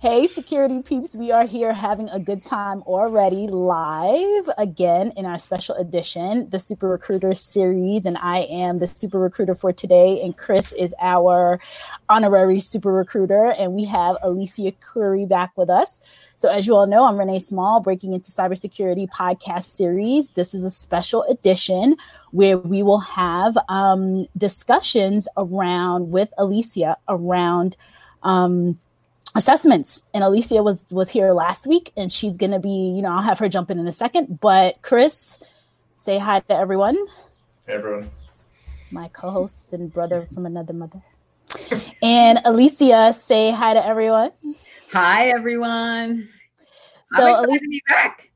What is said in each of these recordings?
Hey, security peeps, we are here having a good time already live again in our special edition, the Super Recruiter series. And I am the Super Recruiter for today, and Chris is our honorary Super Recruiter. And we have Alicia Couri back with us. So, as you all know, I'm Renee Small, breaking into cybersecurity podcast series. This is a special edition where we will have um, discussions around with Alicia around. Um, assessments and alicia was was here last week and she's gonna be you know i'll have her jump in in a second but chris say hi to everyone hey everyone my co-host and brother from another mother and alicia say hi to everyone hi everyone so alicia be back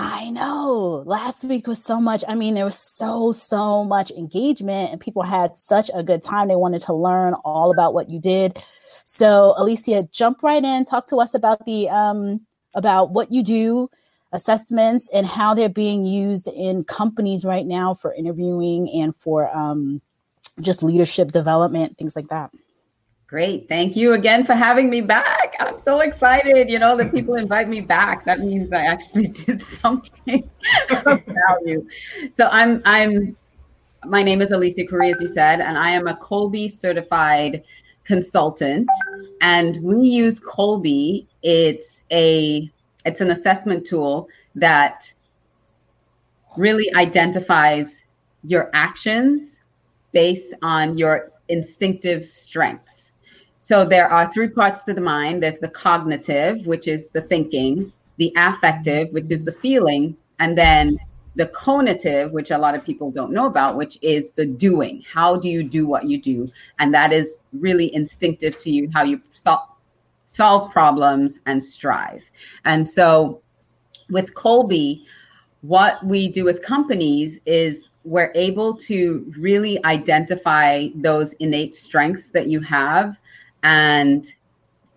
I know. Last week was so much. I mean, there was so, so much engagement, and people had such a good time. They wanted to learn all about what you did. So, Alicia, jump right in. Talk to us about the um, about what you do, assessments, and how they're being used in companies right now for interviewing and for um, just leadership development, things like that. Great. Thank you again for having me back. I'm so excited, you know, that people invite me back. That means I actually did something of value. So I'm I'm my name is Alicia Couri, as you said, and I am a Kolbe certified consultant and we use Kolbe. It's a it's an assessment tool that really identifies your actions based on your instinctive strengths. So there are three parts to the mind. There's the cognitive, which is the thinking, the affective, which is the feeling, and then the conative, which a lot of people don't know about, which is the doing. How do you do what you do? And that is really instinctive to you, how you sol- solve problems and strive. And so with Kolbe, what we do with companies is we're able to really identify those innate strengths that you have. And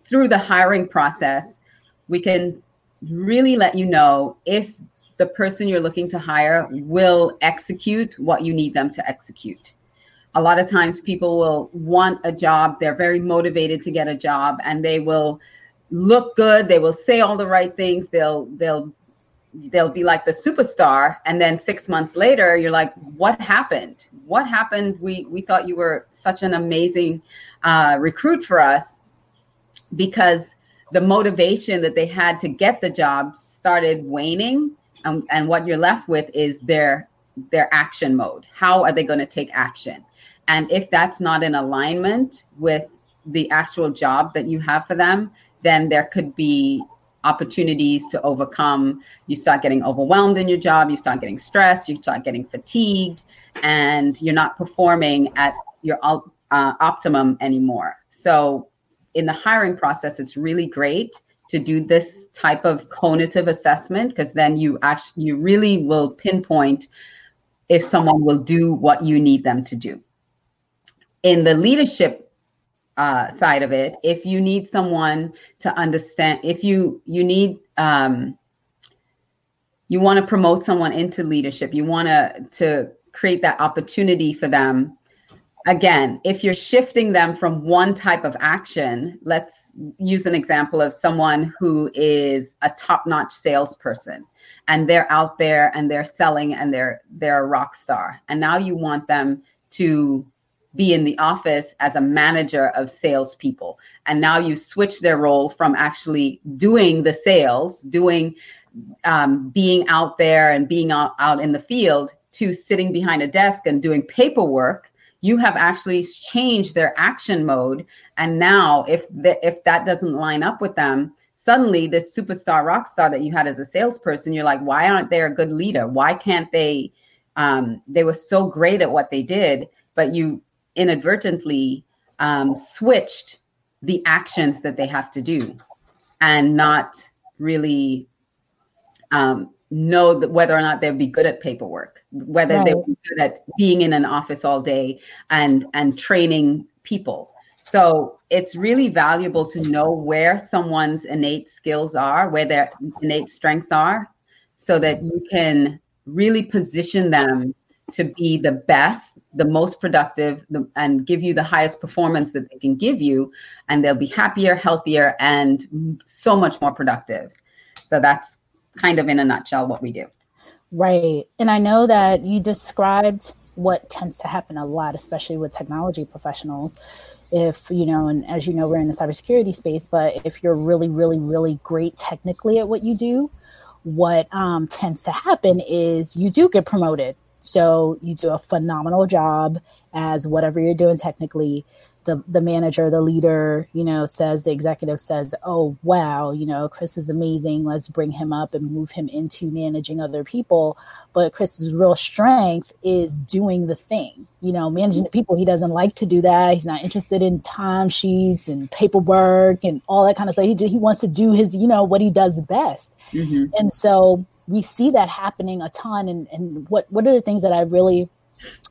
through the hiring process, we can really let you know if the person you're looking to hire will execute what you need them to execute. A lot of times people will want a job, they're very motivated to get a job and they will look good, they will say all the right things, they'll they'll they'll be like the superstar and then 6 months later you're like what happened? What happened? We we thought you were such an amazing uh, recruit for us because the motivation that they had to get the job started waning and, and what you're left with is their their action mode. How are they going to take action? And if that's not in alignment with the actual job that you have for them then there could be opportunities to overcome. You start getting overwhelmed in your job you start getting stressed you start getting fatigued and you're not performing at your uh, optimum anymore. So in the hiring process it's really great to do this type of cognitive assessment because then you actually you really will pinpoint if someone will do what you need them to do. In the leadership uh, side of it if you need someone to understand if you you need um, you want to promote someone into leadership you want to to create that opportunity for them again, if you're shifting them from one type of action, let's use an example of someone who is a top-notch salesperson and they're out there and they're selling and they're they're a rock star. And now you want them to be in the office as a manager of salespeople. And now you switch their role from actually doing the sales, doing um, being out there and being out, out in the field to sitting behind a desk and doing paperwork you have actually changed their action mode. And now, if the, if that doesn't line up with them, suddenly this superstar rock star that you had as a salesperson, you're like, why aren't they a good leader? Why can't they? Um, they were so great at what they did, but you inadvertently um, switched the actions that they have to do and not really um, know whether or not they'd be good at paperwork, whether right. they be good at being in an office all day and and training people. So it's really valuable to know where someone's innate skills are, where their innate strengths are, so that you can really position them to be the best, the most productive, the, and give you the highest performance that they can give you. And they'll be happier, healthier, and so much more productive. So that's kind of in a nutshell what we do. Right. And I know that you described what tends to happen a lot, especially with technology professionals. If, you know, and as you know, we're in the cybersecurity space, but if you're really, really, really great technically at what you do, what um, tends to happen is you do get promoted. So you do a phenomenal job as whatever you're doing technically the the manager, the leader, you know, says the executive says, "Oh, wow, you know, Chris is amazing. Let's bring him up and move him into managing other people." But Chris's real strength is doing the thing. You know, managing the people. He doesn't like to do that. He's not interested in time sheets and paperwork and all that kind of stuff. He he wants to do his, you know, what he does best. Mm-hmm. And so we see that happening a ton. And and what what are the things that I really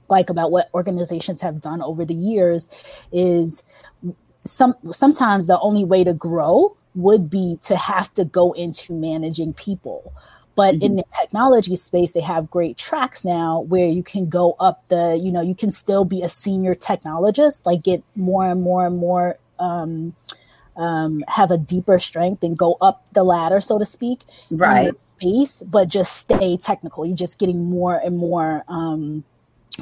like about what organizations have done over the years is some sometimes the only way to grow would be to have to go into managing people. But mm-hmm. in the technology space they have great tracks now where you can go up the you know you can still be a senior technologist like get more and more and more um, um, have a deeper strength and go up the ladder so to speak right. space but just stay technical. You're just getting more and more um,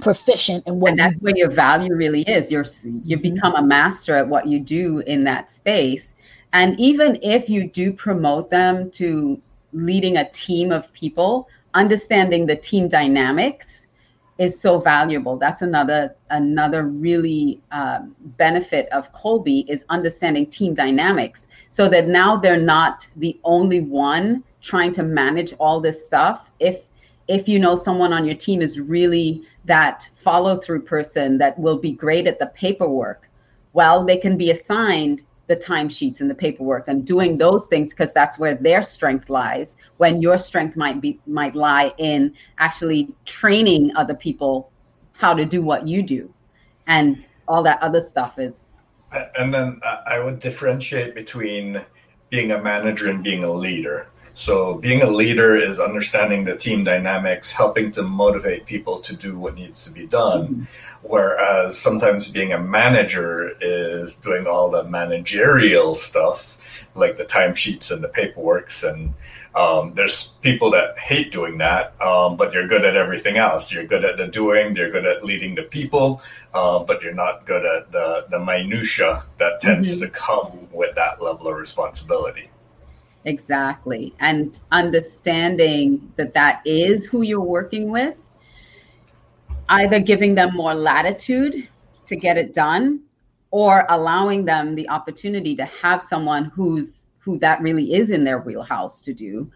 proficient in what and that's where your value really is. You're you mm-hmm. become a master at what you do in that space. And even if you do promote them to leading a team of people understanding the team dynamics is so valuable. That's another another really um, benefit of Kolbe is understanding team dynamics so that now they're not the only one trying to manage all this stuff. If if you know someone on your team is really that follow through person that will be great at the paperwork, well, they can be assigned the timesheets and the paperwork and doing those things because that's where their strength lies when your strength might be might lie in actually training other people how to do what you do. And all that other stuff is and then uh, i would differentiate between being a manager and being a leader so, being a leader is understanding the team dynamics, helping to motivate people to do what needs to be done. Mm-hmm. Whereas sometimes being a manager is doing all the managerial stuff, like the timesheets and the paperworks. And um, there's people that hate doing that, um, but you're good at everything else. You're good at the doing, you're good at leading the people, uh, but you're not good at the, the minutia that tends mm-hmm. to come with that level of responsibility. Exactly. And understanding that that is who you're working with, either giving them more latitude to get it done or allowing them the opportunity to have someone who's who that really is in their wheelhouse to do,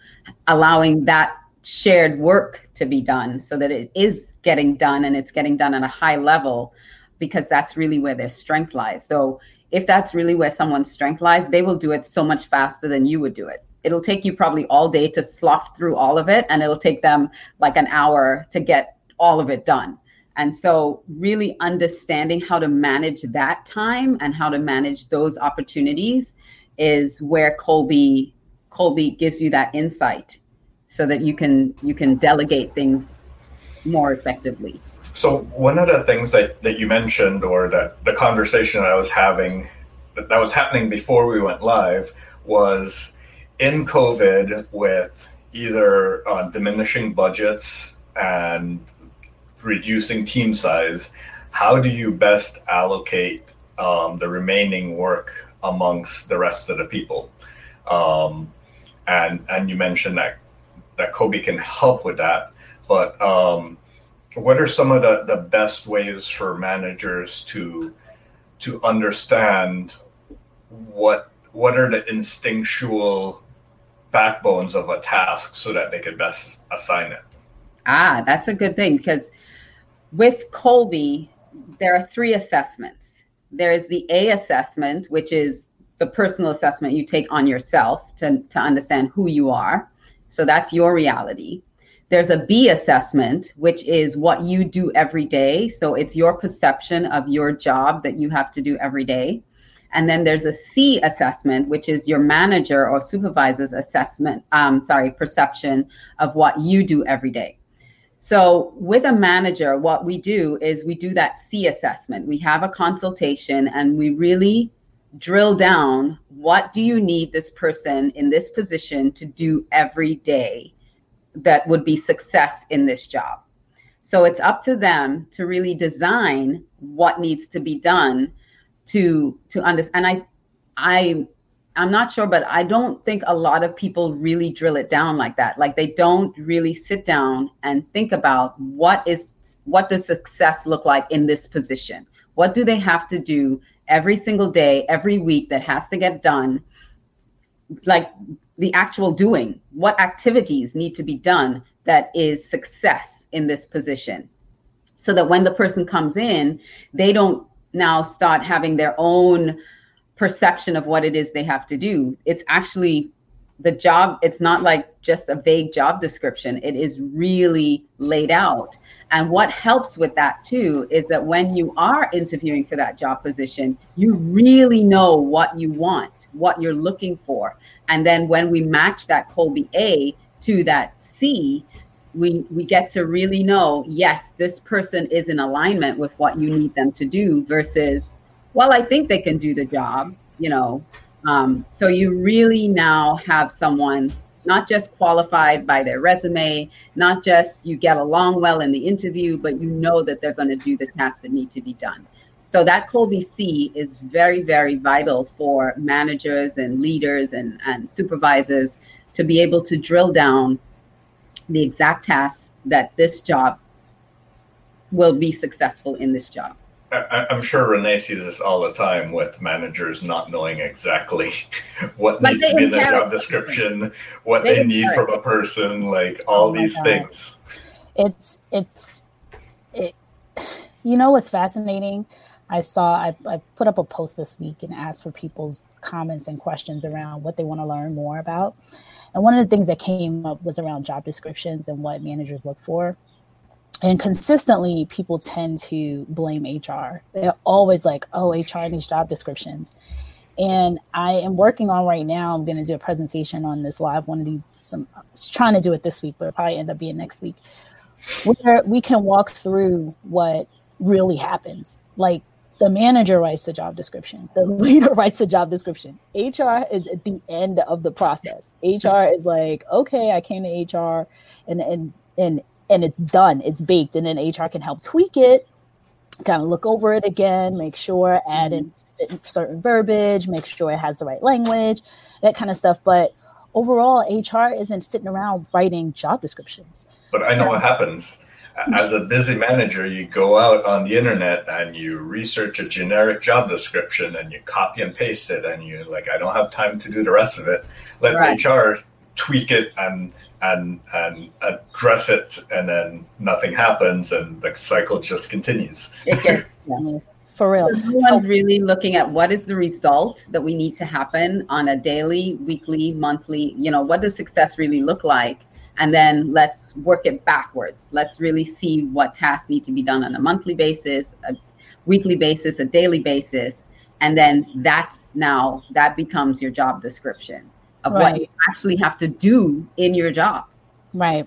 allowing that shared work to be done so that it is getting done and it's getting done at a high level because that's really where their strength lies. So if that's really where someone's strength lies, they will do it so much faster than you would do it. It'll take you probably all day to slough through all of it, and it'll take them like an hour to get all of it done. And so, really understanding how to manage that time and how to manage those opportunities is where Kolbe Kolbe gives you that insight, so that you can you can delegate things more effectively. So one of the things that, that you mentioned, or that the conversation I was having, that, that was happening before we went live, was in COVID with either uh, diminishing budgets and reducing team size. How do you best allocate um, the remaining work amongst the rest of the people? Um, and and you mentioned that that Kolbe can help with that, but um, what are some of the, the best ways for managers to to understand what what are the instinctual backbones of a task so that they could best assign it? Ah that's a good thing because with Kolbe there are three assessments. There is the a assessment which is the personal assessment you take on yourself to, to understand who you are. So that's your reality there's a B assessment, which is what you do every day. So it's your perception of your job that you have to do every day. And then there's a C assessment, which is your manager or supervisor's assessment, um, sorry, perception of what you do every day. So with a manager, what we do is we do that C assessment. We have a consultation and we really drill down what do you need this person in this position to do every day that would be success in this job. So it's up to them to really design what needs to be done to to understand. And I I I'm not sure, but I don't think a lot of people really drill it down like that. Like they don't really sit down and think about what is what does success look like in this position? What do they have to do every single day, every week that has to get done? Like the actual doing, what activities need to be done that is success in this position. So that when the person comes in, they don't now start having their own perception of what it is they have to do. It's actually the job, it's not like just a vague job description, it is really laid out. And what helps with that too is that when you are interviewing for that job position, you really know what you want, what you're looking for. And then when we match that Kolbe A to that C, we we get to really know, yes, this person is in alignment with what you need them to do versus, well, I think they can do the job, you know. Um, so you really now have someone not just qualified by their resume, not just you get along well in the interview, but you know that they're going to do the tasks that need to be done. So that Kolbe C is very, very vital for managers and leaders and, and supervisors to be able to drill down the exact tasks that this job will be successful in this job. I, am sure Renee sees this all the time with managers not knowing exactly what like needs to be in the job description, what they, they need from a person, like all oh these God. things. It's it's it. You know what's fascinating? I saw I, I put up a post this week and asked for people's comments and questions around what they want to learn more about. And one of the things that came up was around job descriptions and what managers look for. And consistently, people tend to blame HR. They're always like, oh, HR needs job descriptions. And I am working on right now, I'm going to do a presentation on this live one of these, some, trying to do it this week, but it'll probably end up being next week, where we can walk through what really happens. Like the manager writes the job description. The leader writes the job description. HR is at the end of the process. HR is like, okay, I came to HR and and and and it's done. It's baked. And then HR can help tweak it, kind of look over it again, make sure, add in mm-hmm. certain verbiage, make sure it has the right language, that kind of stuff. But overall, HR isn't sitting around writing job descriptions. But I know so, what happens as a busy manager, you go out on the internet and you research a generic job description and you copy and paste it, and you're like, I don't have time to do the rest of it. Let right. HR tweak it and and and address it, and then nothing happens, and the cycle just continues. It just, yeah. For real. So everyone's really looking at what is the result that we need to happen on a daily, weekly, monthly, you know, what does success really look like? and then let's work it backwards. Let's really see what tasks need to be done on a monthly basis, a weekly basis, a daily basis, and then that's now that becomes your job description of right. what you actually have to do in your job. Right.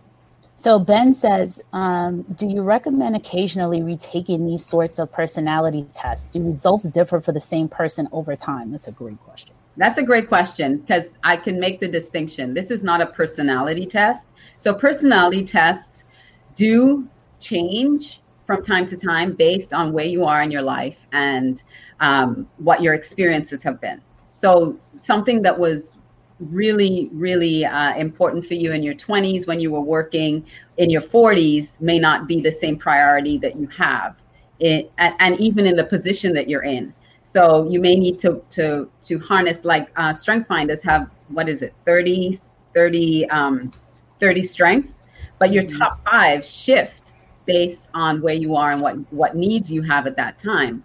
So Ben says, um, do you recommend occasionally retaking these sorts of personality tests? Do results differ for the same person over time? That's a great question. That's a great question because I can make the distinction. This is not a personality test. So personality tests do change from time to time based on where you are in your life and um, what your experiences have been. So something that was really, really uh, important for you in your 20s when you were working in your 40s may not be the same priority that you have, it, and, and, even in the position that you're in. So you may need to to to harness like uh, Strength Finders have what is it 30 30 um, 30 strengths, but your mm-hmm. top five shift based on where you are and what what needs you have at that time.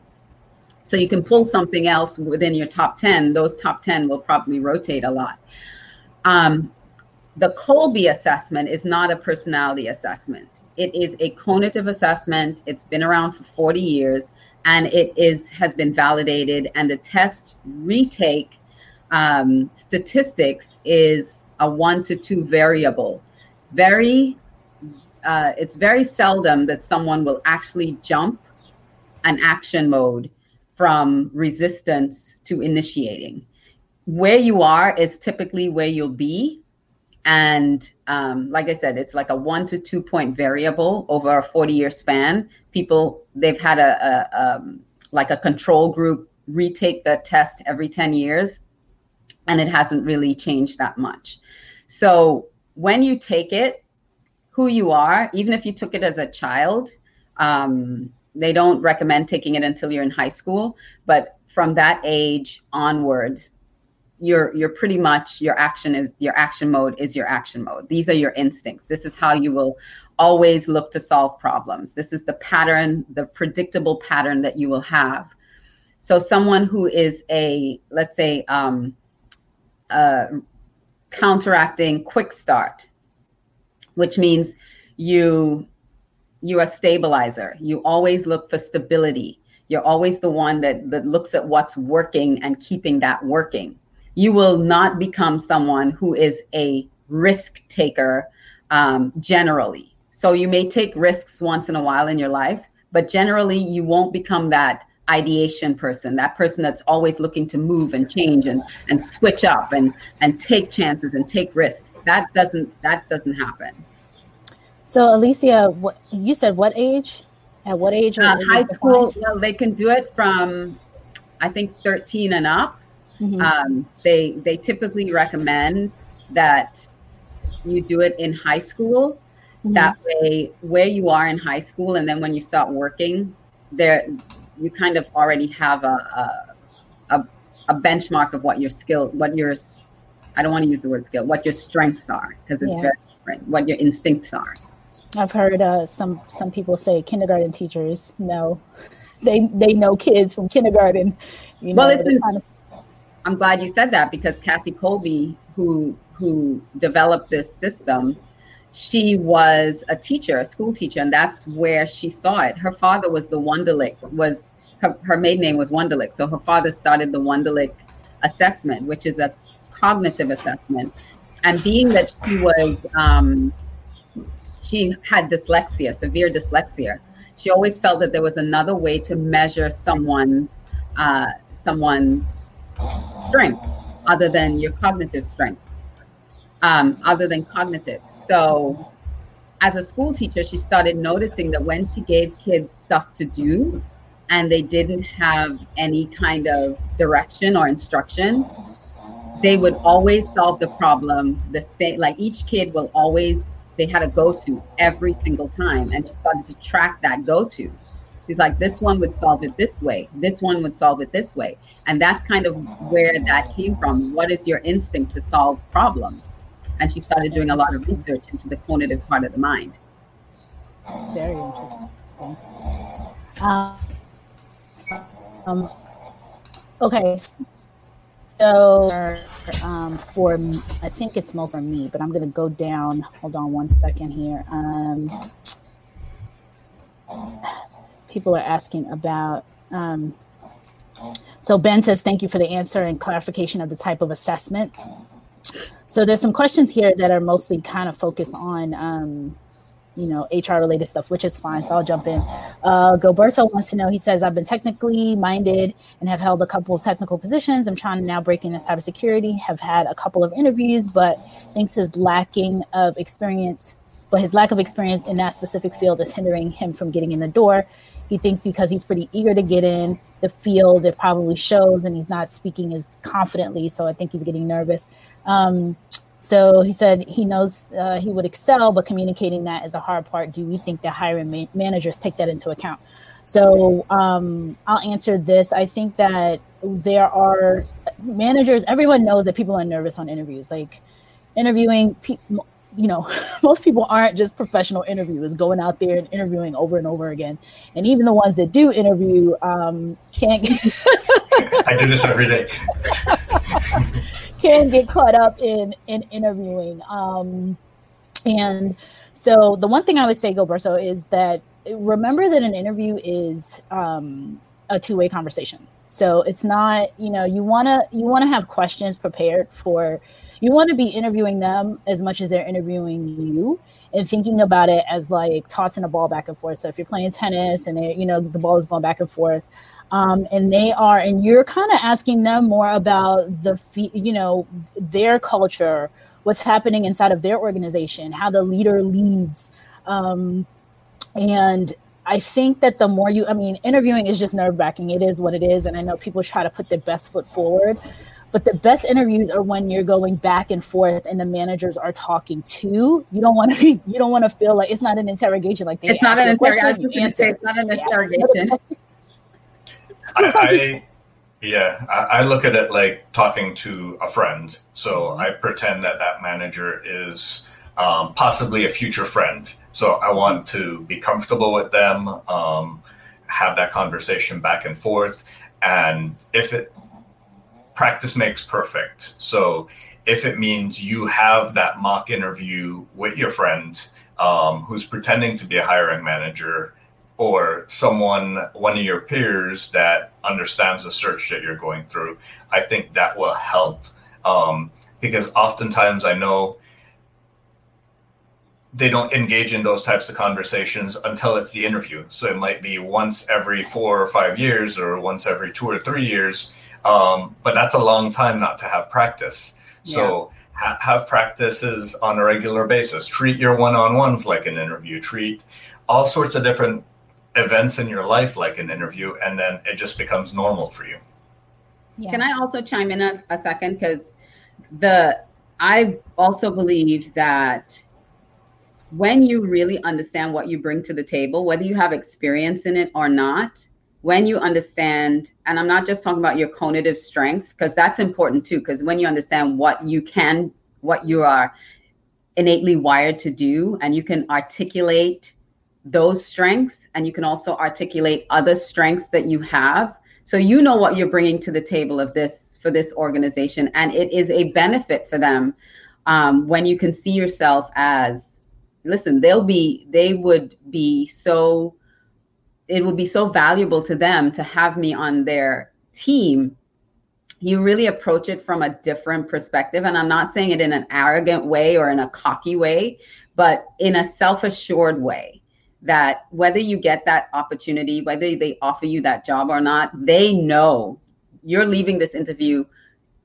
So you can pull something else within your top 10. Those top 10 will probably rotate a lot. Um, the Kolbe assessment is not a personality assessment. It is a cognitive assessment. It's been around for 40 years and it is has been validated and the test retake um, statistics is a one to two variable. Very, uh, it's very seldom that someone will actually jump an action mode from resistance to initiating. Where you are is typically where you'll be. And um, like I said, it's like a one to two point variable over a 40 year span. People, they've had a, a um, like a control group retake the test every 10 years, and it hasn't really changed that much. So when you take it, who you are, even if you took it as a child, um, they don't recommend taking it until you're in high school, but from that age onward, you're you're pretty much your action is your action mode is your action mode. These are your instincts. This is how you will always look to solve problems. This is the pattern, the predictable pattern that you will have. So someone who is a let's say um, uh, counteracting quick start, which means you you're a stabilizer. You always look for stability. You're always the one that, that looks at what's working and keeping that working. You will not become someone who is a risk taker um, generally. So you may take risks once in a while in your life, but generally you won't become that ideation person, that person that's always looking to move and change and, and switch up and, and take chances and take risks. That doesn't that doesn't happen. So, Alicia, what, you said what age? At what age? Uh, high school. Well, they can do it from, I think, 13 and up. Mm-hmm. Um, they they typically recommend that you do it in high school. Mm-hmm. That way, where you are in high school, and then when you start working, there you kind of already have a a, a, a benchmark of what your skill, what your I don't want to use the word skill, what your strengths are, because it's yeah. very different. What your instincts are. I've heard uh, some some people say kindergarten teachers know they they know kids from kindergarten. You know, well, kind of... I'm glad you said that because Kathy Kolbe, who who developed this system, she was a teacher, a school teacher, and that's where she saw it. Her father was the Wonderlic, was her, her maiden name was Wonderlic, so her father started the Wonderlic assessment, which is a cognitive assessment. And being that she was um, she had dyslexia, severe dyslexia. She always felt that there was another way to measure someone's uh, someone's strength other than your cognitive strength, um, other than cognitive. So, as a school teacher, she started noticing that when she gave kids stuff to do and they didn't have any kind of direction or instruction, they would always solve the problem the same. Like each kid will always they had a go-to every single time and she started to track that go-to. She's like this one would solve it this way. This one would solve it this way. And that's kind of where that came from. What is your instinct to solve problems? And she started doing a lot of research into the cognitive part of the mind. Very interesting. Um, um, okay so um, for I think it's most for me, but I'm gonna go down. Hold on one second here. Um, people are asking about. Um, so Ben says, "Thank you for the answer and clarification of the type of assessment." So there's some questions here that are mostly kind of focused on um, you know, HR related stuff, which is fine. So I'll jump in. Uh, Gilberto wants to know, he says, I've been technically minded and have held a couple of technical positions. I'm trying to now break into cybersecurity, have had a couple of interviews, but thinks his lacking of experience, but his lack of experience in that specific field is hindering him from getting in the door. He thinks because he's pretty eager to get in the field, it probably shows, and he's not speaking as confidently. So I think he's getting nervous. Um, so he said he knows uh, he would excel, but communicating that is a hard part. Do we think that hiring ma- managers take that into account? So um, I'll answer this. I think that there are managers. Everyone knows that people are nervous on interviews. Like interviewing people, you know, most people aren't just professional interviewers going out there and interviewing over and over again. And even the ones that do interview um, can't. I do this every day. can get caught up in in interviewing. Um, and so the one thing I would say, Gilberto, is that remember that an interview is um, a two way conversation. So it's not, you know, you wanna you wanna have questions prepared for. You want to be interviewing them as much as they're interviewing you, and thinking about it as like tossing a ball back and forth. So if you're playing tennis and you know, the ball is going back and forth, um, and they are and you're kind of asking them more about the you know their culture what's happening inside of their organization how the leader leads um, and i think that the more you i mean interviewing is just nerve-wracking it is what it is and i know people try to put their best foot forward but the best interviews are when you're going back and forth and the managers are talking too. You don't want to be, you don't want to feel like it's not an interrogation. Like they it's not an interrogation. It's not an interrogation. I, I yeah, I, I, look at it like talking to a friend. So mm-hmm. I pretend that that manager is um, possibly a future friend. So I want to be comfortable with them, um, have that conversation back and forth, and if it practice makes perfect. So if it means you have that mock interview with your friend um, who's pretending to be a hiring manager or someone, one of your peers that understands the search that you're going through, I think that will help. Um, because oftentimes I know they don't engage in those types of conversations until it's the interview. So it might be once every four or five years or once every two or three years. Um, but that's a long time not to have practice. Yeah. So ha- have practices on a regular basis. Treat your one on ones like an interview. Treat all sorts of different events in your life like an interview and then it just becomes normal for you yeah. can i also chime in a, a second because the i also believe that when you really understand what you bring to the table whether you have experience in it or not when you understand and i'm not just talking about your cognitive strengths because that's important too because when you understand what you can what you are innately wired to do and you can articulate those strengths and you can also articulate other strengths that you have. So you know what you're bringing to the table of this for this organization and it is a benefit for them um, when you can see yourself as listen they'll be they would be so it would be so valuable to them to have me on their team. You really approach it from a different perspective and i'm not saying it in an arrogant way or in a cocky way but in a self-assured way that whether you get that opportunity, whether they offer you that job or not, they know you're leaving this interview,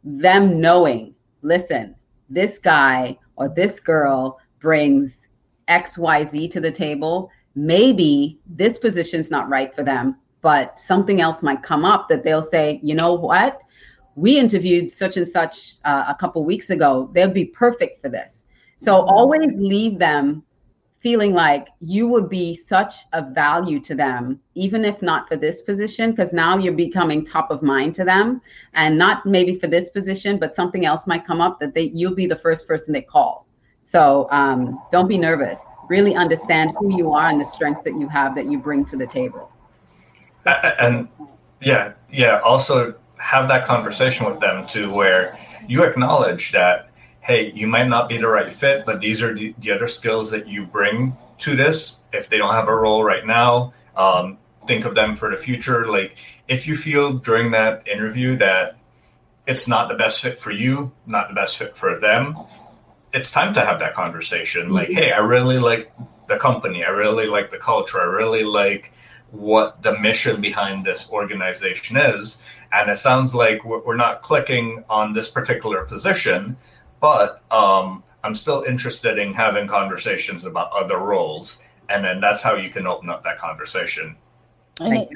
them knowing, listen, this guy or this girl brings XYZ to the table. Maybe this position's not right for them, but something else might come up that they'll say, you know what? We interviewed such and such uh, a couple weeks ago. They'll be perfect for this. So always leave them feeling like you would be such a value to them, even if not for this position, because now you're becoming top of mind to them, and not maybe for this position, but something else might come up that they you'll be the first person they call. So um, don't be nervous. Really understand who you are and the strengths that you have that you bring to the table. And yeah, yeah. Also have that conversation with them too, where you acknowledge that hey, you might not be the right fit, but these are the, the other skills that you bring to this. If they don't have a role right now, um, think of them for the future. Like if you feel during that interview that it's not the best fit for you, not the best fit for them, it's time to have that conversation. Like, hey, I really like the company. I really like the culture. I really like what the mission behind this organization is. And it sounds like we're not clicking on this particular position but um, I'm still interested in having conversations about other roles, and then that's how you can open up that conversation. It,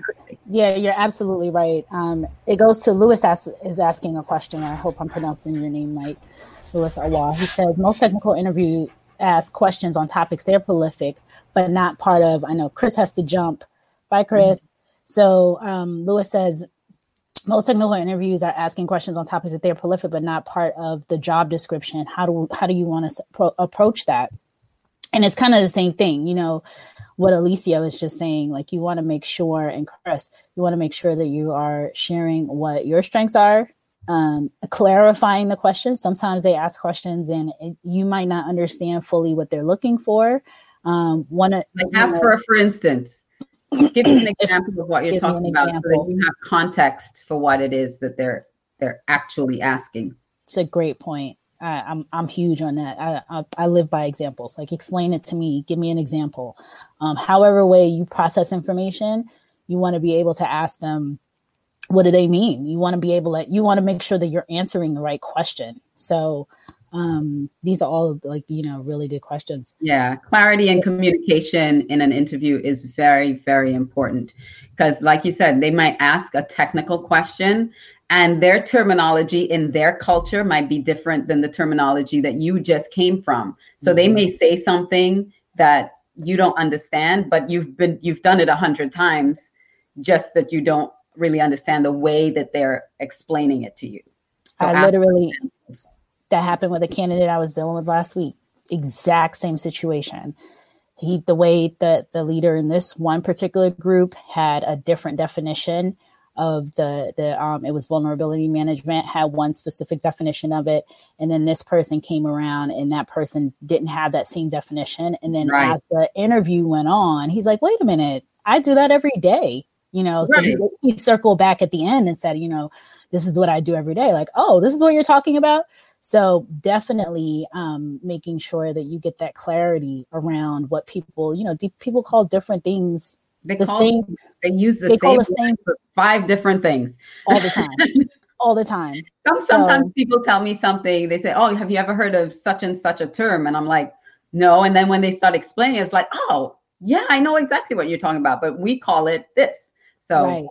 yeah, you're absolutely right. Um, it goes to Lewis as, is asking a question. I hope I'm pronouncing your name right, Lewis Awa. He says most technical interview ask questions on topics they're prolific, but not part of. I know Chris has to jump. Bye, Chris. Mm-hmm. So um, Lewis says most technical interviews are asking questions on topics that they're prolific, but not part of the job description. How do how do you want to pro- approach that? And it's kind of the same thing, you know what Alicia was just saying. Like you want to make sure, and Chris, you want to make sure that you are sharing what your strengths are, um, clarifying the questions. Sometimes they ask questions and it, you might not understand fully what they're looking for. Um, one like ask for a for instance. Give me an example of what you're talking about, so that you have context for what it is that they're they're actually asking. It's a great point. I, am I'm, I'm huge on that. I, I, I live by examples. Like explain it to me. Give me an example. Um, however way you process information, you want to be able to ask them, what do they mean? You want to be able to you want to make sure that you're answering the right question. So um, these are all like you know really good questions. Yeah, clarity and communication in an interview is very very important because, like you said, they might ask a technical question and their terminology in their culture might be different than the terminology that you just came from so mm-hmm. they may say something that you don't understand but you've been you've done it a hundred times just that you don't really understand the way that they're explaining it to you so i literally that happened with a candidate i was dealing with last week. Exact same situation. He the way that the leader in this one particular group had a different definition of the the um it was vulnerability management had one specific definition of it. And then this person came around and that person didn't have that same definition. And then right. as the interview went on he's like wait a minute. I do that every day. You know right. he, he circled back at the end and said you know this is what i do every day. Like oh this is what you're talking about so definitely um, making sure that you get that clarity around what people, you know, people call different things they the call, same. They use the they same, the same for five different things all the time. all the time. Some, sometimes so, people tell me something. They say, "Oh, have you ever heard of such and such a term?" And I'm like, "No." And then when they start explaining, it's like, "Oh, yeah, I know exactly what you're talking about, but we call it this." So. Right.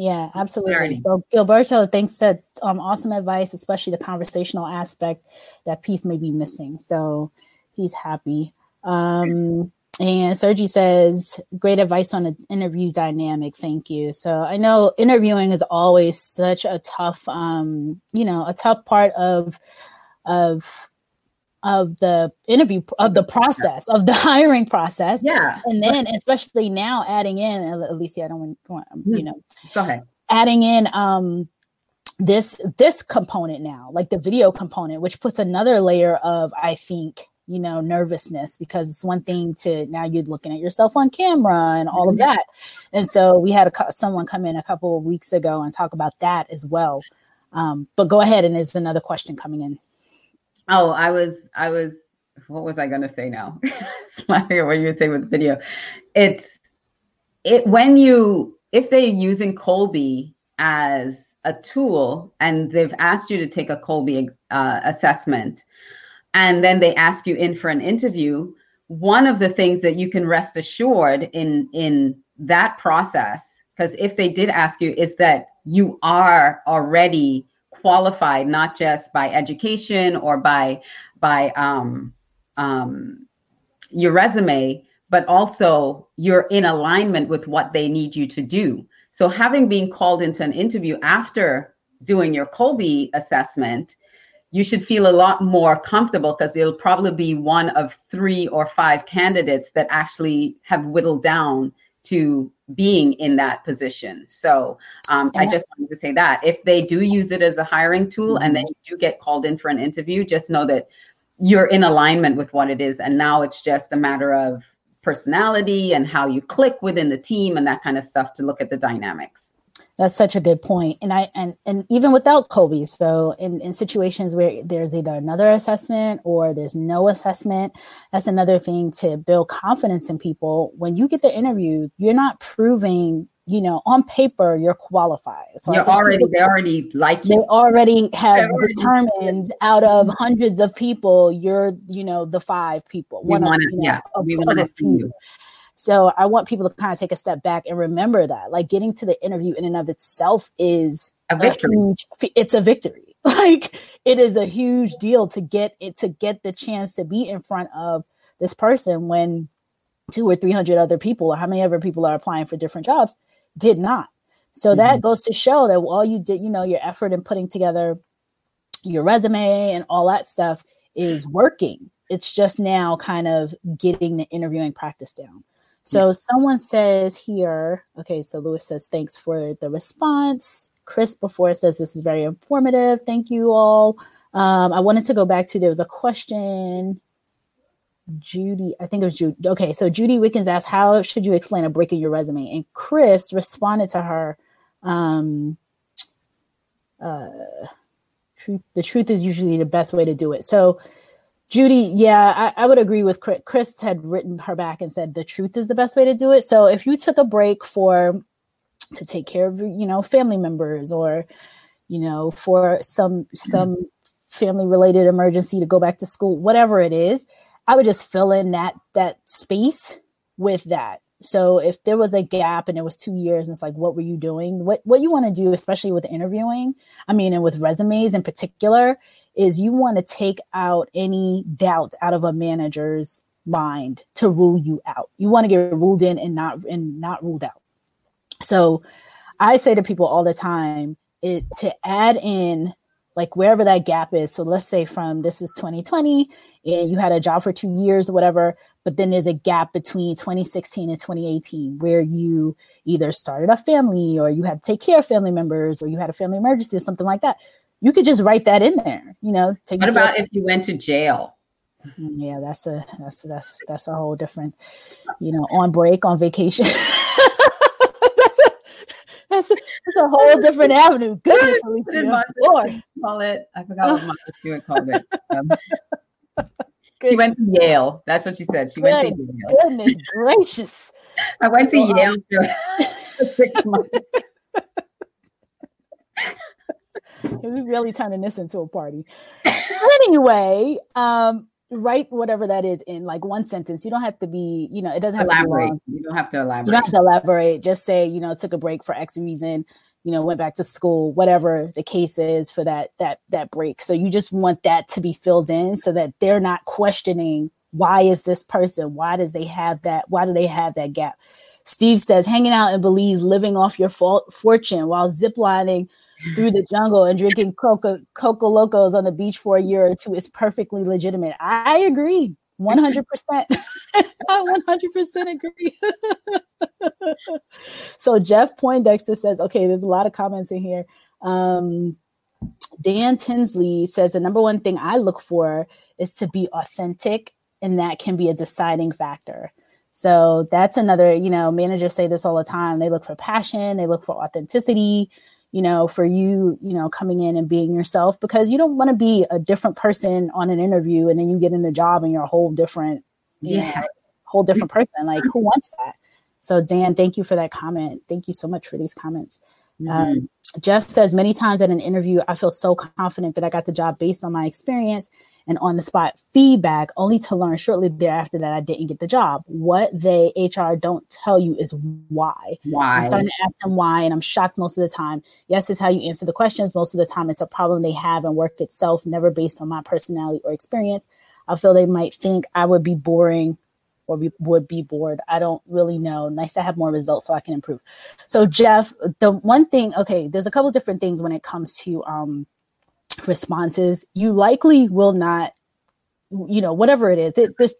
Yeah, absolutely. Clarity. So Gilberto thanks that um, awesome advice, especially the conversational aspect, that piece may be missing. So he's happy. Um, and Sergi says, great advice on an interview dynamic. Thank you. So I know interviewing is always such a tough, um, you know, a tough part of, of, of the interview of the process of the hiring process. Yeah. And then especially now adding in, Alicia, I don't want, you mm-hmm. know, go ahead. Adding in, um, this this component now like the video component which puts another layer of i think you know, nervousness because it's one thing to now you're looking at yourself on camera and all of mm-hmm. that. And so we had a, someone come in a couple of weeks ago and talk about that as well. Um, but go ahead, and there's another question coming in. Oh, I was, I was, what was I going to say now? what you were saying with the video. It's it when you if they're using Kolbe as a tool and they've asked you to take a Kolbe uh, assessment and then they ask you in for an interview one of the things that you can rest assured in in that process because if they did ask you is that you are already qualified not just by education or by by um, um, your resume but also you're in alignment with what they need you to do. So having been called into an interview after doing your Kolbe assessment you should feel a lot more comfortable because it'll probably be one of three or five candidates that actually have whittled down to being in that position. So um, I just wanted to say that if they do use it as a hiring tool mm-hmm. and then you do get called in for an interview, just know that you're in alignment with what it is. And now it's just a matter of personality and how you click within the team and that kind of stuff to look at the dynamics. That's such a good point. And I and and even without Kolbe, so in, in situations where there's either another assessment or there's no assessment, that's another thing to build confidence in people. When you get the interview, you're not proving, you know, on paper you're qualified. So you're already people, they already like you. They already have already determined out of hundreds of people, you're, you know, the five people. We one want to, yeah, we want to see you. So I want people to kind of take a step back and remember that, like getting to the interview in and of itself is a victory. A huge, it's a victory. Like it is a huge deal to get it to get the chance to be in front of this person when two or three hundred other people, or how many other people are applying for different jobs, did not. So mm-hmm. that goes to show that all you did, you know, your effort in putting together your resume and all that stuff is working. It's just now kind of getting the interviewing practice down. So yeah. someone says here, okay, so Lewis says, thanks for the response. Chris before says, this is very informative. Thank you all. Um, I wanted to go back to there was a question. Judy, I think it was Judy. Okay, so Judy Wickens asked, How should you explain a break in your resume? And Chris responded to her, um, uh, truth, the truth is usually the best way to do it. So, Judy, yeah, I, I, would agree with Chris. Chris had written her back and said the truth is the best way to do it. So if you took a break for to take care of you know family members or you know for some some family related emergency to go back to school, whatever it is, I would just fill in that that space with that. So if there was a gap and it was two years, and it's like, what were you doing? What what you want to do, especially with interviewing, I mean, and with resumes in particular, is you want to take out any doubt out of a manager's mind to rule you out. You want to get ruled in and not and not ruled out. So I say to people all the time, it to add in like wherever that gap is. So let's say from this is 2020 and you had a job for two years or whatever, but then there's a gap between 2016 and 2018 where you either started a family or you had to take care of family members or you had a family emergency or something like that you could just write that in there, you know. what about if you went to jail? Mm, yeah, that's a that's that's that's a whole different, you know, on break, on vacation. that's, a, that's, a, that's a whole different avenue. Goodness, Lord. Call it. I forgot what Martha Stewart called it. Um, she went to Yale. That's what she said. She Good, went to Yale. Goodness gracious. I went to Yale for six months. we really turning this into a party. anyway, um, write whatever that is in like one sentence. You don't have to be, you know, it doesn't have elaborate. to be long. You don't have to elaborate. You don't have to elaborate. Just say, you know, took a break for X reason, you know, went back to school, whatever the case is for that that that break. So you just want that to be filled in so that they're not questioning why is this person? Why does they have that? Why do they have that gap? Steve says, hanging out in Belize, living off your fortune while ziplining through the jungle and drinking Coca Coca Locos on the beach for a year or two is perfectly legitimate. I agree. 100%. I 100% agree. so Jeff Poindexter says, okay, there's a lot of comments in here. Um, Dan Tinsley says the number one thing I look for is to be authentic, and that can be a deciding factor. So that's another, you know, managers say this all the time. They look for passion, they look for authenticity, you know, for you, you know, coming in and being yourself because you don't want to be a different person on an interview and then you get in the job and you're a whole different, yeah, know, whole different person. Like, who wants that? So, Dan, thank you for that comment. Thank you so much for these comments. Mm-hmm. Um, Jeff says many times at an interview, I feel so confident that I got the job based on my experience and on the spot feedback, only to learn shortly thereafter that I didn't get the job. What they HR don't tell you is why. Why? I'm starting to ask them why, and I'm shocked most of the time. Yes, it's how you answer the questions. Most of the time, it's a problem they have and work itself, never based on my personality or experience. I feel they might think I would be boring or be, would be bored. I don't really know. Nice to have more results so I can improve. So, Jeff, the one thing, okay, there's a couple different things when it comes to um, responses, you likely will not, you know, whatever it is. It, this,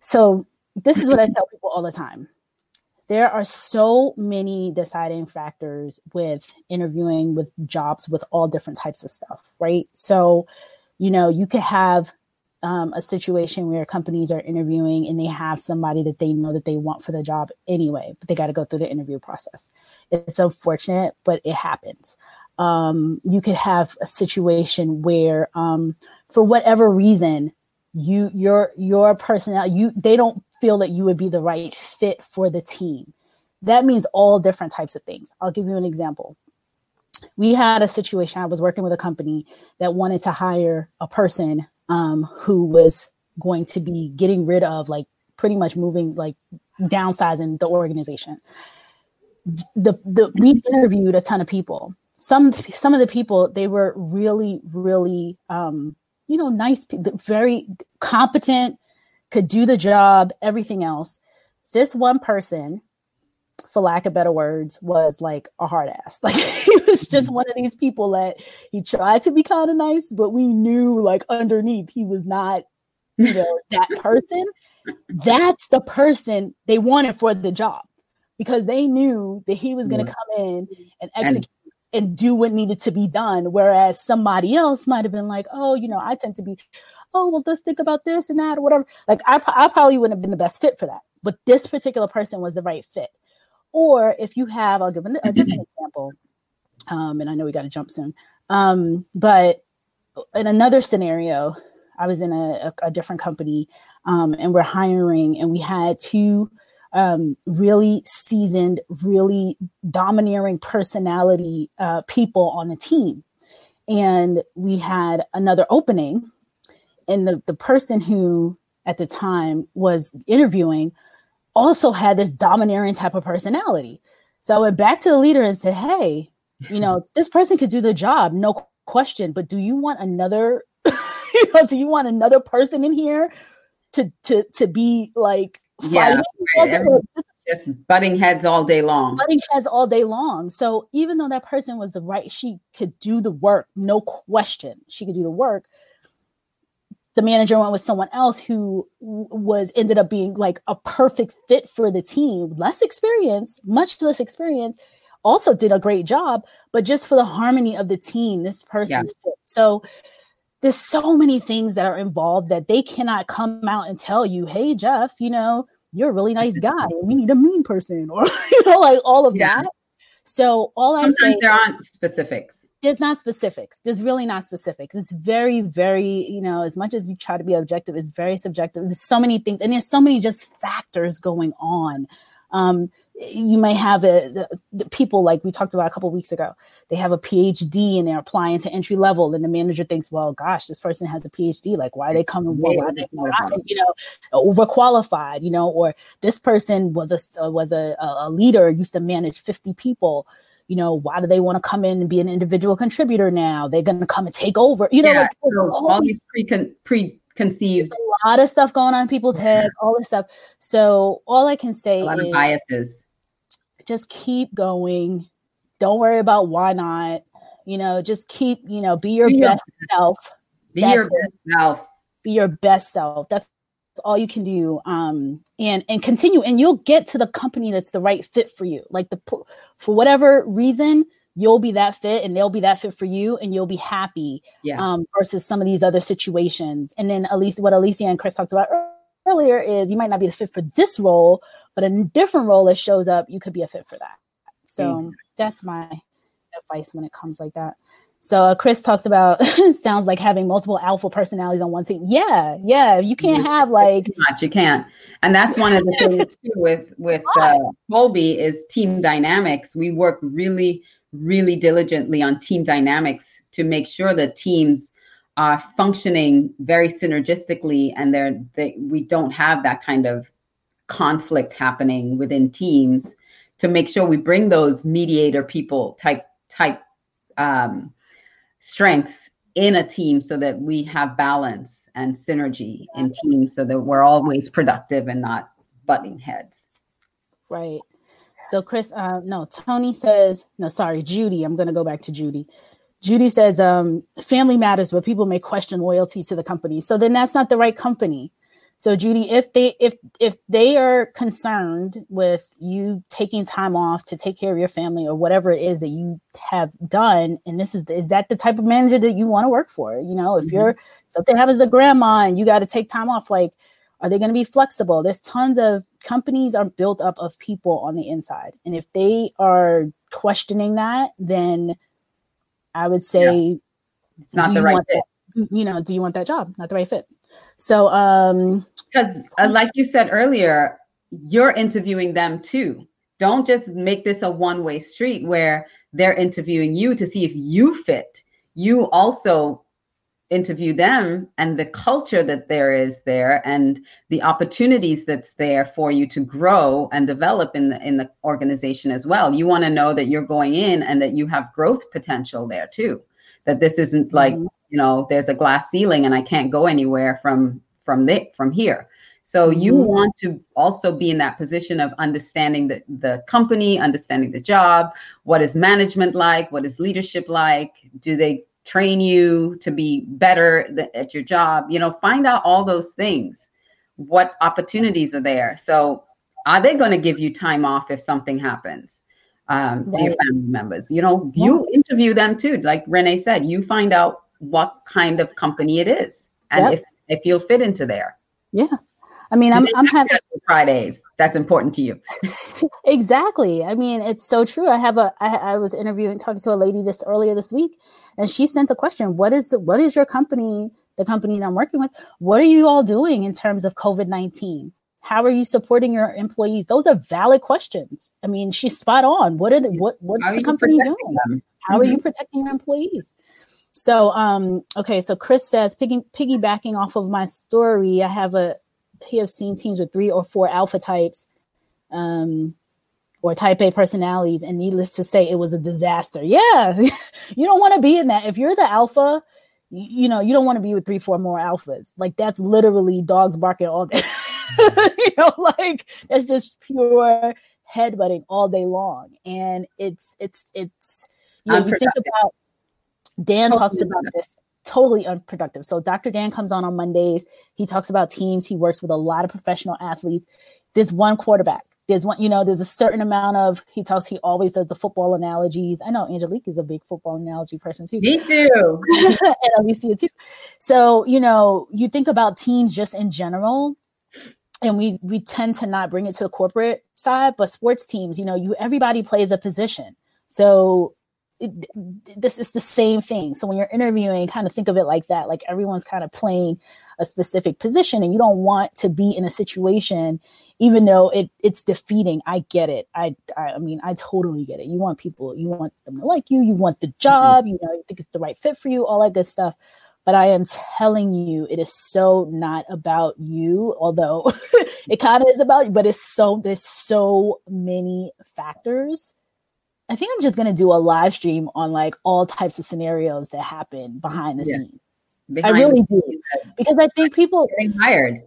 so this is what I tell people all the time. There are so many deciding factors with interviewing, with jobs, with all different types of stuff, right? So, you know, you could have um, a situation where companies are interviewing and they have somebody that they know that they want for the job anyway, but they got to go through the interview process. It's unfortunate, but it happens um, you could have a situation where um, for whatever reason you your your personality you they don't feel that you would be the right fit for the team that means all different types of things i'll give you an example we had a situation i was working with a company that wanted to hire a person um, who was going to be getting rid of like pretty much moving like downsizing the organization. The the we interviewed a ton of people. Some some of the people they were really really um, you know nice, very competent, could do the job, everything else. This one person for lack of better words, was like a hard ass. Like he was just mm-hmm. one of these people that he tried to be kind of nice, but we knew like underneath he was not, you know, that person. That's the person they wanted for the job because they knew that he was going to come in and execute and, do what needed to be done. Whereas somebody else might have been like, oh, you know, I tend to be, oh, well, let's think about this and that or whatever. Like I, I probably wouldn't have been the best fit for that. But this particular person was the right fit. Or if you have, I'll give a, a different example. Um, and I know we got to jump soon. Um, but in another scenario, I was in a, a, a different company um, and we're hiring, and we had two um, really seasoned, really domineering personality uh, people on the team. And we had another opening, and the, the person who at the time was interviewing also had this domineering type of personality. So I went back to the leader and said, Hey, you know, this person could do the job, no question, but do you want another, you know, do you want another person in here to to to be like yeah, just butting heads all day long. Butting heads all day long. So even though that person was the right, she could do the work, no question. She could do the work the manager went with someone else who was ended up being like a perfect fit for the team less experience much less experience also did a great job but just for the harmony of the team this person's yeah. fit so there's so many things that are involved that they cannot come out and tell you hey jeff you know you're a really nice guy we need a mean person or you know like all of yeah. that so all i say there aren't specifics there's not specifics. There's really not specifics. It's very, very, you know, as much as you try to be objective, it's very subjective. There's so many things, and there's so many just factors going on. Um, you may have a, the, the people like we talked about a couple weeks ago. They have a PhD and they're applying to entry level, and the manager thinks, "Well, gosh, this person has a PhD. Like, why are they coming? Why are they, you know, overqualified? You know, or this person was a was a, a leader, used to manage 50 people." you know, why do they want to come in and be an individual contributor now? They're going to come and take over. You know, yeah, like, so all these pre preconceived. A lot of stuff going on in people's heads, all this stuff. So all I can say a lot is biases. Just keep going. Don't worry about why not. You know, just keep, you know, be your be best your, self. Be That's your best it. self. Be your best self. That's all you can do um and and continue and you'll get to the company that's the right fit for you like the for whatever reason you'll be that fit and they'll be that fit for you and you'll be happy yeah. um versus some of these other situations and then at least what alicia and chris talked about earlier is you might not be the fit for this role but a different role that shows up you could be a fit for that so exactly. that's my advice when it comes like that so uh, Chris talks about sounds like having multiple alpha personalities on one team. Yeah, yeah, you can't have like much. You can't, and that's one of the things too with with uh, Kolbe is team dynamics. We work really, really diligently on team dynamics to make sure that teams are functioning very synergistically, and they're they, we don't have that kind of conflict happening within teams. To make sure we bring those mediator people type type um, strengths in a team so that we have balance and synergy in teams so that we're always productive and not butting heads. Right. So Chris, uh, no, Tony says, no, sorry, Judy. I'm going to go back to Judy. Judy says, um, family matters, but people may question loyalty to the company. So then that's not the right company. So Judy, if they if if they are concerned with you taking time off to take care of your family or whatever it is that you have done, and this is is that the type of manager that you want to work for? You know, if mm-hmm. you're something happens to grandma and you got to take time off, like are they going to be flexible? There's tons of companies are built up of people on the inside, and if they are questioning that, then I would say yeah. it's not the right fit. That, you know, do you want that job? Not the right fit. So, um, because uh, like you said earlier, you're interviewing them too. Don't just make this a one way street where they're interviewing you to see if you fit. You also interview them and the culture that there is there and the opportunities that's there for you to grow and develop in the in the organization as well you want to know that you're going in and that you have growth potential there too that this isn't like mm-hmm. you know there's a glass ceiling and i can't go anywhere from from the, from here so you mm-hmm. want to also be in that position of understanding the, the company understanding the job what is management like what is leadership like do they train you to be better th- at your job you know find out all those things what opportunities are there so are they going to give you time off if something happens um, right. to your family members you know yeah. you interview them too like renee said you find out what kind of company it is and yep. if if you'll fit into there yeah I mean, I'm, I'm having Fridays. That's important to you. exactly. I mean, it's so true. I have a. I, I was interviewing, talking to a lady this earlier this week, and she sent the question what is what is your company the company that i'm working with what are you all doing in terms of covid-19 how are you supporting your employees those are valid questions i mean she's spot on what are the what what's the company doing them? how mm-hmm. are you mm-hmm. protecting your employees so um okay so chris says piggy, piggybacking off of my story i have a have seen teams with three or four alpha types um or type A personalities. And needless to say, it was a disaster. Yeah, you don't want to be in that. If you're the alpha, you, you know, you don't want to be with three, four more alphas. Like that's literally dogs barking all day. you know, like that's just pure headbutting all day long. And it's, it's, it's, you know, you think about Dan talks about this totally unproductive. So Dr. Dan comes on on Mondays. He talks about teams. He works with a lot of professional athletes. There's one quarterback there's one, you know, there's a certain amount of he talks, he always does the football analogies. I know Angelique is a big football analogy person too. Me too. and Alicia too. So, you know, you think about teams just in general, and we we tend to not bring it to the corporate side, but sports teams, you know, you everybody plays a position. So it, this is the same thing. So when you're interviewing, kind of think of it like that. Like everyone's kind of playing a specific position, and you don't want to be in a situation, even though it it's defeating. I get it. I I mean, I totally get it. You want people, you want them to like you. You want the job. Mm-hmm. You know, you think it's the right fit for you. All that good stuff. But I am telling you, it is so not about you. Although it kind of is about you, but it's so there's so many factors I think I'm just gonna do a live stream on like all types of scenarios that happen behind the yeah. scenes. Behind I really do because I think people getting hired.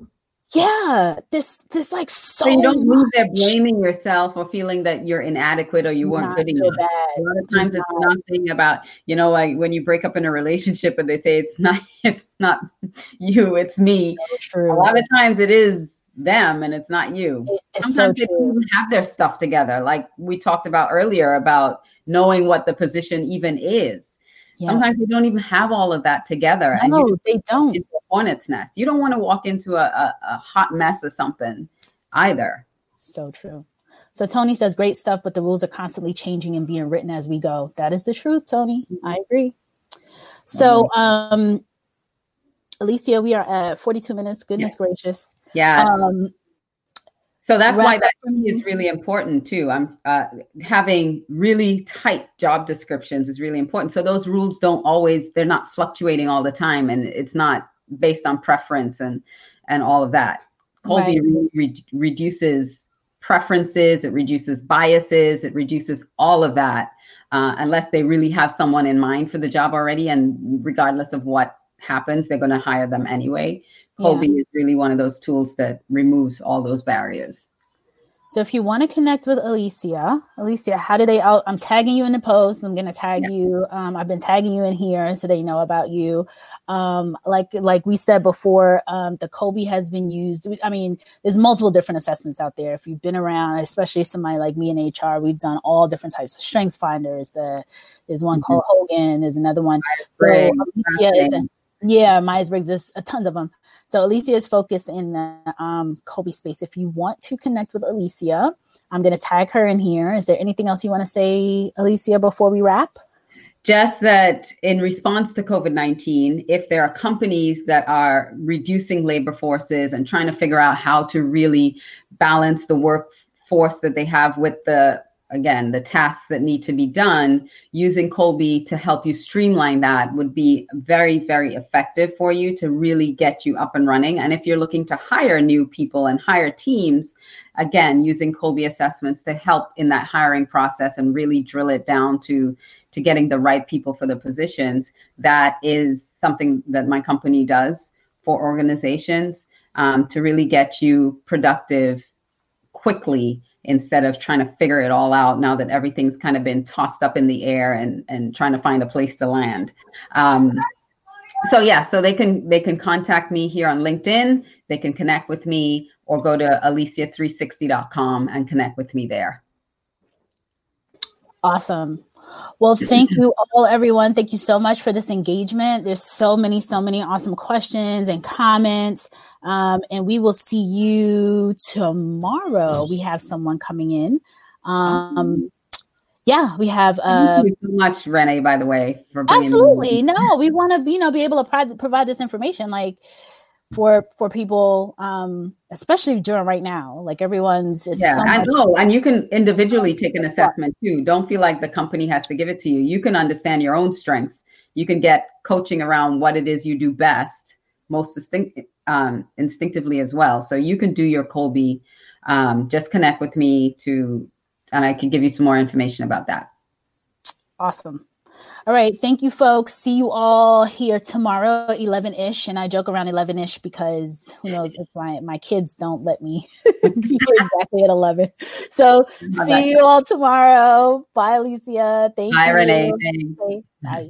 Yeah, this this like so, so you don't move there blaming yourself or feeling that you're inadequate or you weren't not good enough. Bad. A lot of times it's nothing about you know like when you break up in a relationship and they say it's not it's not you it's me. So a lot of times it is them and it's not you. It's Sometimes so they don't have their stuff together. Like we talked about earlier about knowing what the position even is. Yeah. Sometimes they don't even have all of that together. No, and they don't. Hornet's nest. You don't want to walk into a, a, a hot mess or something either. So true. So Tony says great stuff, but the rules are constantly changing and being written as we go. That is the truth, Tony. Mm-hmm. I agree. So mm-hmm. um Alicia, we are at 42 minutes. Goodness gracious. Yeah. Um, so that's why that for me is really important too. I'm uh, having really tight job descriptions is really important. So those rules don't always they're not fluctuating all the time, and it's not based on preference and and all of that. Kolbe right. really re- reduces preferences, it reduces biases, it reduces all of that. Uh, unless they really have someone in mind for the job already, and regardless of what happens, they're going to hire them anyway. Kolbe yeah. is really one of those tools that removes all those barriers. So if you want to connect with Alicia, Alicia, how do they out? I'm tagging you in the post. I'm gonna tag yeah. you. Um, I've been tagging you in here so they know about you. Um, like like we said before, um, the Kolbe has been used. I mean, there's multiple different assessments out there. If you've been around, especially somebody like me in HR, we've done all different types of strengths finders. The there's one mm-hmm. called Hogan. There's another one. So Alicia yeah, Myers Briggs. There's a tons of them. So Alicia is focused in the um, Kolbe space. If you want to connect with Alicia, I'm going to tag her in here. Is there anything else you want to say, Alicia, before we wrap? Just that in response to COVID 19, if there are companies that are reducing labor forces and trying to figure out how to really balance the workforce that they have with the again the tasks that need to be done using Kolbe to help you streamline that would be very very effective for you to really get you up and running. And if you're looking to hire new people and hire teams again using Kolbe assessments to help in that hiring process and really drill it down to to getting the right people for the positions that is something that my company does for organizations um, to really get you productive quickly instead of trying to figure it all out now that everything's kind of been tossed up in the air and and trying to find a place to land. Um, so yeah so they can they can contact me here on linkedin. They can connect with me or go to alicia360.com and connect with me there. Awesome well, thank you all, everyone. Thank you so much for this engagement. There's so many, so many awesome questions and comments. Um, and we will see you tomorrow. We have someone coming in. Um, yeah, we have. Uh, Thank you so much, Renee. By the way, for absolutely no. We want to, you know, be able to provide, provide this information. Like, for for people um especially during right now like everyone's yeah so i know and you can individually take an assessment too. Don't feel like the company has to give it to you. You can understand your own strengths. You can get coaching around what it is you do best most distinct um, instinctively as well. So you can do your Kolbe um, just connect with me to and i can give you some more information about that. Awesome all right. Thank you, folks. See you all here tomorrow, 11 ish. And I joke around 11 ish because who knows if my, my kids don't let me be exactly at 11. So see you all tomorrow. Bye, Alicia. Thank Bye, you. Renee. Thanks. Bye.